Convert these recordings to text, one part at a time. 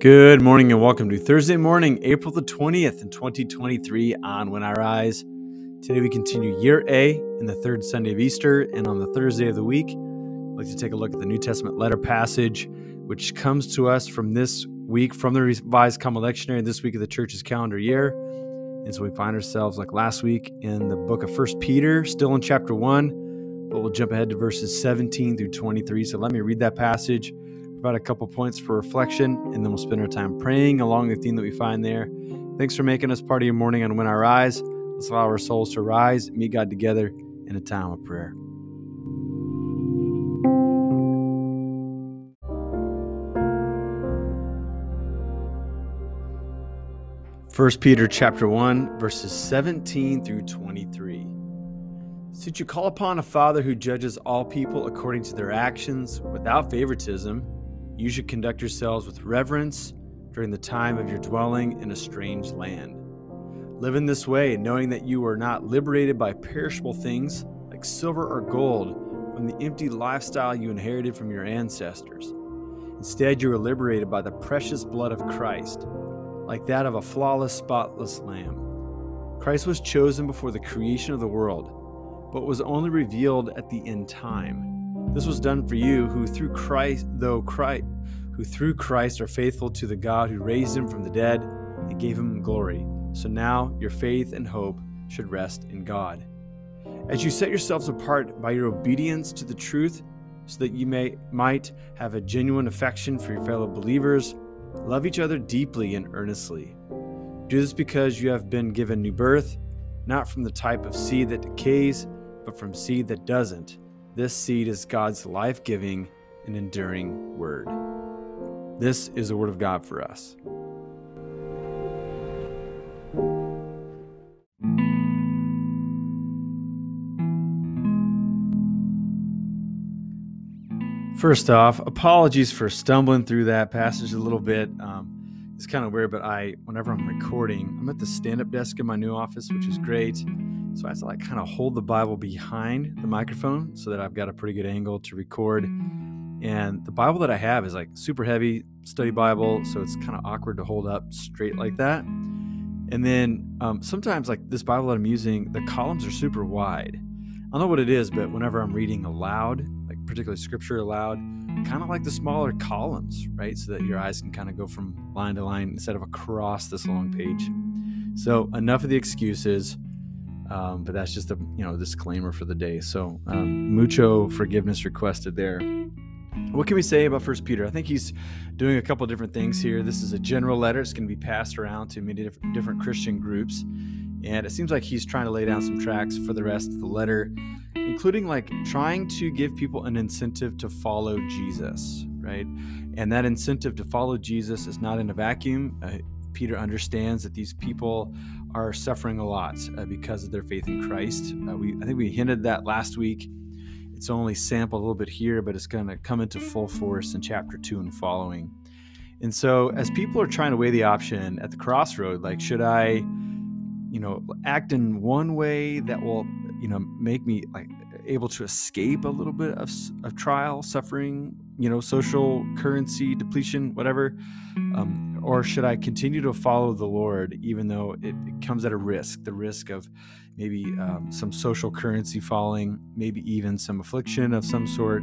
Good morning and welcome to Thursday morning, April the 20th in 2023 on When I Rise. Today we continue year A in the third Sunday of Easter, and on the Thursday of the week, I'd like to take a look at the New Testament letter passage, which comes to us from this week from the Revised Common Lectionary, this week of the church's calendar year. And so we find ourselves, like last week, in the book of First Peter, still in chapter 1, but we'll jump ahead to verses 17 through 23. So let me read that passage provide a couple points for reflection, and then we'll spend our time praying along the theme that we find there. Thanks for making us part of your morning on When I Rise. Let's allow our souls to rise, meet God together in a time of prayer. First Peter chapter 1 verses 17 through 23. Since you call upon a father who judges all people according to their actions without favoritism, you should conduct yourselves with reverence during the time of your dwelling in a strange land. Live in this way, knowing that you are not liberated by perishable things like silver or gold from the empty lifestyle you inherited from your ancestors. Instead, you are liberated by the precious blood of Christ, like that of a flawless, spotless lamb. Christ was chosen before the creation of the world, but was only revealed at the end time. This was done for you who through Christ, though Christ, who through Christ are faithful to the God who raised him from the dead and gave him glory. So now your faith and hope should rest in God. As you set yourselves apart by your obedience to the truth, so that you may might have a genuine affection for your fellow believers, love each other deeply and earnestly. Do this because you have been given new birth, not from the type of seed that decays, but from seed that doesn't this seed is God's life giving and enduring word. This is the word of God for us. First off, apologies for stumbling through that passage a little bit. Um, it's kind of weird, but I, whenever I'm recording, I'm at the stand-up desk in my new office, which is great. So I have to like kind of hold the Bible behind the microphone so that I've got a pretty good angle to record. And the Bible that I have is like super heavy study Bible, so it's kind of awkward to hold up straight like that. And then um, sometimes, like this Bible that I'm using, the columns are super wide. I don't know what it is, but whenever I'm reading aloud, like particularly scripture aloud, kind of like the smaller columns, right? So that your eyes can kind of go from line to line instead of across this long page. So, enough of the excuses. Um, but that's just a you know disclaimer for the day. So um, mucho forgiveness requested there. What can we say about First Peter? I think he's doing a couple different things here. This is a general letter. It's going to be passed around to many different Christian groups, and it seems like he's trying to lay down some tracks for the rest of the letter, including like trying to give people an incentive to follow Jesus, right? And that incentive to follow Jesus is not in a vacuum. Uh, Peter understands that these people are suffering a lot uh, because of their faith in Christ. Uh, we, I think we hinted that last week. It's only sampled a little bit here, but it's going to come into full force in chapter two and following. And so, as people are trying to weigh the option at the crossroad, like, should I, you know, act in one way that will, you know, make me like able to escape a little bit of, of trial, suffering, you know, social currency depletion, whatever? Um, or should I continue to follow the Lord even though it, it comes at a risk, the risk of maybe um, some social currency falling, maybe even some affliction of some sort?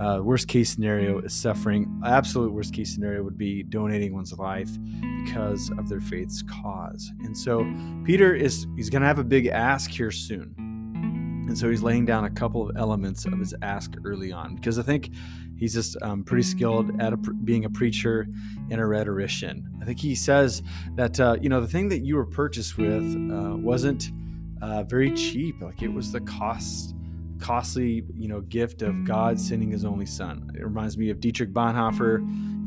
Uh, worst case scenario is suffering. Absolute worst case scenario would be donating one's life because of their faith's cause. And so Peter is he's going to have a big ask here soon. And so he's laying down a couple of elements of his ask early on because I think he's just um, pretty skilled at a, being a preacher and a rhetorician. I think he says that, uh, you know, the thing that you were purchased with uh, wasn't uh, very cheap. Like it was the cost costly you know gift of god sending his only son it reminds me of dietrich bonhoeffer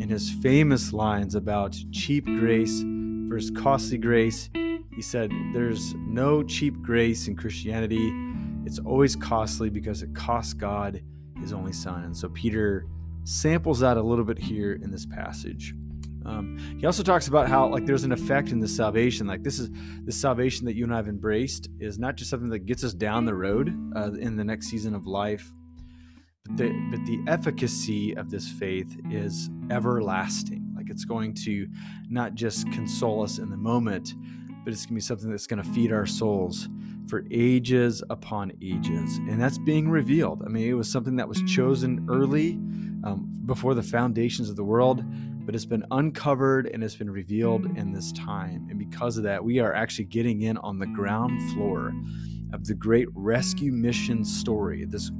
in his famous lines about cheap grace versus costly grace he said there's no cheap grace in christianity it's always costly because it costs God his only son. And so Peter samples that a little bit here in this passage. Um, he also talks about how like there's an effect in the salvation. Like this is the salvation that you and I have embraced is not just something that gets us down the road uh, in the next season of life, but the, but the efficacy of this faith is everlasting. Like It's going to not just console us in the moment, but it's going to be something that's going to feed our souls for ages upon ages. And that's being revealed. I mean, it was something that was chosen early um, before the foundations of the world, but it's been uncovered and it's been revealed in this time. And because of that, we are actually getting in on the ground floor of the great rescue mission story, this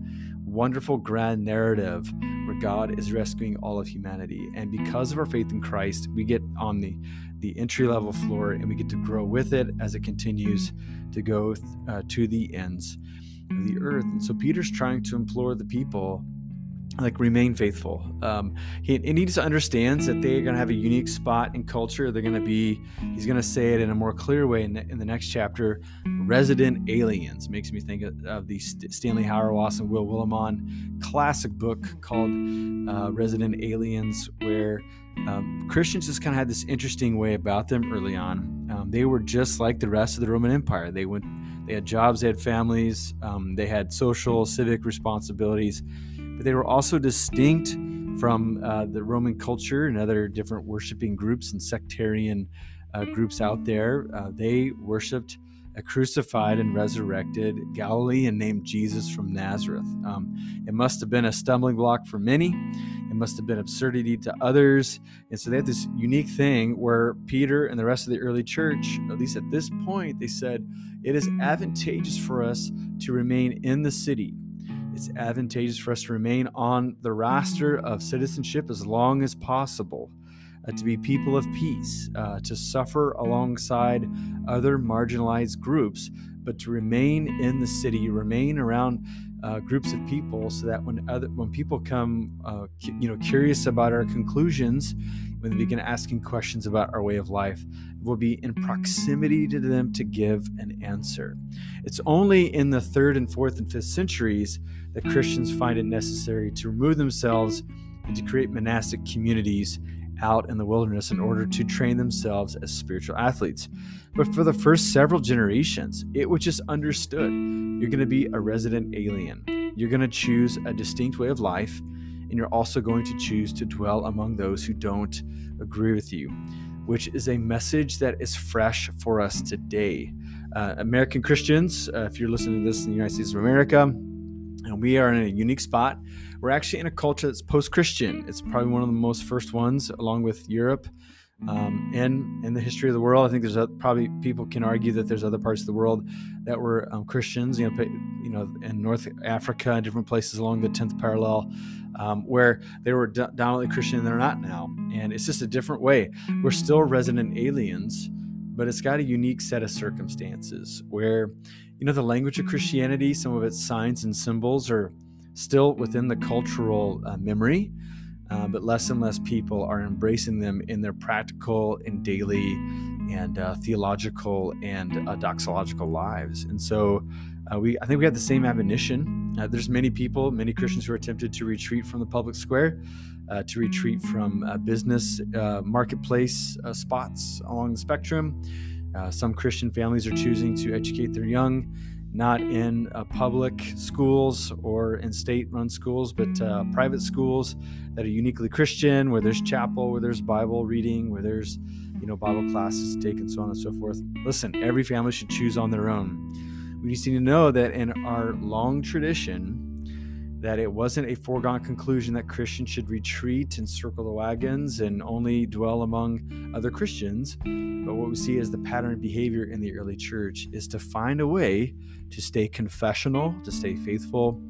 wonderful grand narrative where God is rescuing all of humanity. And because of our faith in Christ, we get on the the entry level floor and we get to grow with it as it continues to go uh, to the ends of the earth. And so Peter's trying to implore the people like remain faithful. Um, he, he needs to understand that they're going to have a unique spot in culture. They're going to be, he's going to say it in a more clear way in the, in the next chapter. Resident aliens makes me think of, of the St- Stanley Hauerwas and Will Willimon classic book called uh, Resident Aliens, where um, Christians just kind of had this interesting way about them early on. Um, they were just like the rest of the Roman Empire. They went, they had jobs, they had families, um, they had social, civic responsibilities but they were also distinct from uh, the Roman culture and other different worshiping groups and sectarian uh, groups out there. Uh, they worshiped a crucified and resurrected Galilean named Jesus from Nazareth. Um, it must have been a stumbling block for many. It must have been absurdity to others. And so they had this unique thing where Peter and the rest of the early church, at least at this point, they said, It is advantageous for us to remain in the city it's advantageous for us to remain on the roster of citizenship as long as possible, uh, to be people of peace, uh, to suffer alongside other marginalized groups, but to remain in the city, remain around uh, groups of people, so that when other when people come, uh, you know, curious about our conclusions, when they begin asking questions about our way of life, it will be in proximity to them to give an answer. It's only in the third and fourth and fifth centuries that Christians find it necessary to remove themselves and to create monastic communities out in the wilderness in order to train themselves as spiritual athletes. But for the first several generations, it was just understood you're going to be a resident alien. You're going to choose a distinct way of life, and you're also going to choose to dwell among those who don't agree with you, which is a message that is fresh for us today. Uh, American Christians, uh, if you're listening to this in the United States of America, and we are in a unique spot. We're actually in a culture that's post Christian. It's probably one of the most first ones, along with Europe. Um, and in the history of the world, I think there's probably people can argue that there's other parts of the world that were um, Christians, you know, you know, in North Africa and different places along the 10th parallel, um, where they were dominantly Christian and they're not now. And it's just a different way. We're still resident aliens, but it's got a unique set of circumstances where you know, the language of Christianity, some of its signs and symbols are still within the cultural uh, memory, uh, but less and less people are embracing them in their practical and daily and uh, theological and uh, doxological lives. And so, uh, we I think we have the same admonition. Uh, there's many people, many Christians who are tempted to retreat from the public square. to retreat from business marketplace spots along the spectrum, uh, some Christian families are choosing to educate their young not in uh, public schools or in state run schools, but uh, private schools that are uniquely Christian, where there's chapel, where there's Bible reading, where there's you know Bible classes taken, so on and so forth. Listen, every family should choose on their own. We just need to know that in our long tradition, that it wasn't a foregone conclusion that Christians should retreat and circle the wagons and only dwell among other Christians. But what we see as the pattern of behavior in the early church is to find a way to stay confessional, to stay faithful,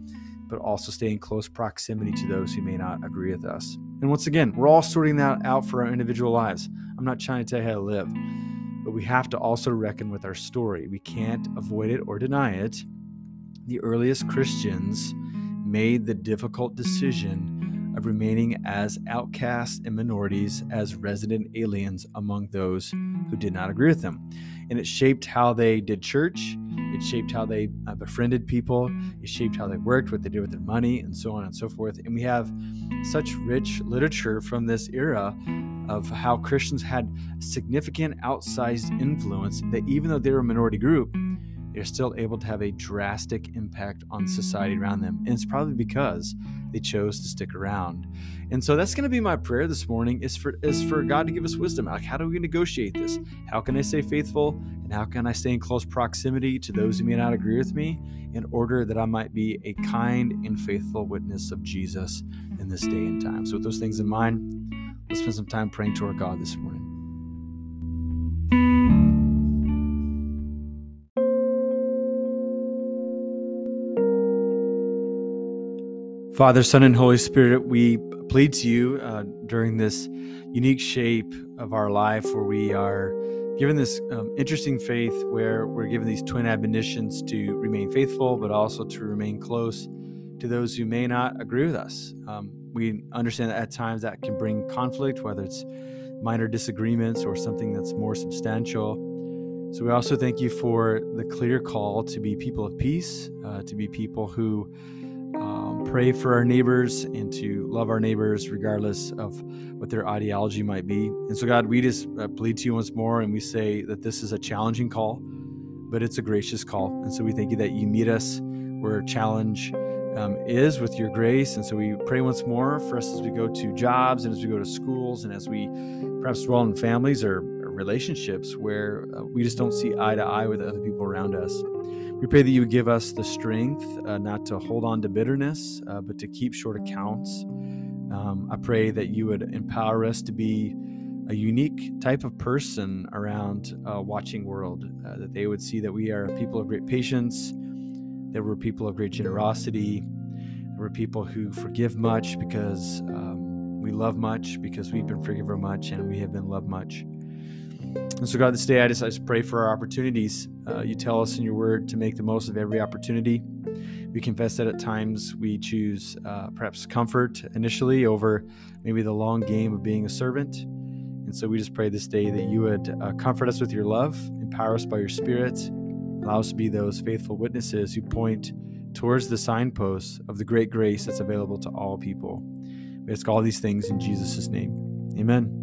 but also stay in close proximity to those who may not agree with us. And once again, we're all sorting that out for our individual lives. I'm not trying to tell you how to live, but we have to also reckon with our story. We can't avoid it or deny it. The earliest Christians made the difficult decision of remaining as outcasts and minorities, as resident aliens among those who did not agree with them. And it shaped how they did church, it shaped how they uh, befriended people, it shaped how they worked, what they did with their money, and so on and so forth. And we have such rich literature from this era of how Christians had significant outsized influence that even though they were a minority group, they're still able to have a drastic impact on society around them. And it's probably because they chose to stick around. And so that's going to be my prayer this morning is for is for God to give us wisdom. Like how do we negotiate this? How can I stay faithful and how can I stay in close proximity to those who may not agree with me in order that I might be a kind and faithful witness of Jesus in this day and time. So with those things in mind, let's spend some time praying to our God this morning. Father, Son, and Holy Spirit, we plead to you uh, during this unique shape of our life where we are given this um, interesting faith where we're given these twin admonitions to remain faithful, but also to remain close to those who may not agree with us. Um, we understand that at times that can bring conflict, whether it's minor disagreements or something that's more substantial. So we also thank you for the clear call to be people of peace, uh, to be people who um, pray for our neighbors and to love our neighbors regardless of what their ideology might be. And so, God, we just uh, plead to you once more and we say that this is a challenging call, but it's a gracious call. And so we thank you that you meet us where challenge um, is with your grace. And so we pray once more for us as we go to jobs and as we go to schools and as we perhaps dwell in families or, or relationships where uh, we just don't see eye to eye with other people around us. We pray that you would give us the strength uh, not to hold on to bitterness, uh, but to keep short accounts. Um, I pray that you would empower us to be a unique type of person around a watching world, uh, that they would see that we are people of great patience, that we're people of great generosity, that we're people who forgive much because um, we love much, because we've been forgiven much and we have been loved much. And so, God, this day I just, I just pray for our opportunities. Uh, you tell us in your word to make the most of every opportunity. We confess that at times we choose uh, perhaps comfort initially over maybe the long game of being a servant. And so we just pray this day that you would uh, comfort us with your love, empower us by your spirit, allow us to be those faithful witnesses who point towards the signposts of the great grace that's available to all people. We ask all these things in Jesus' name. Amen.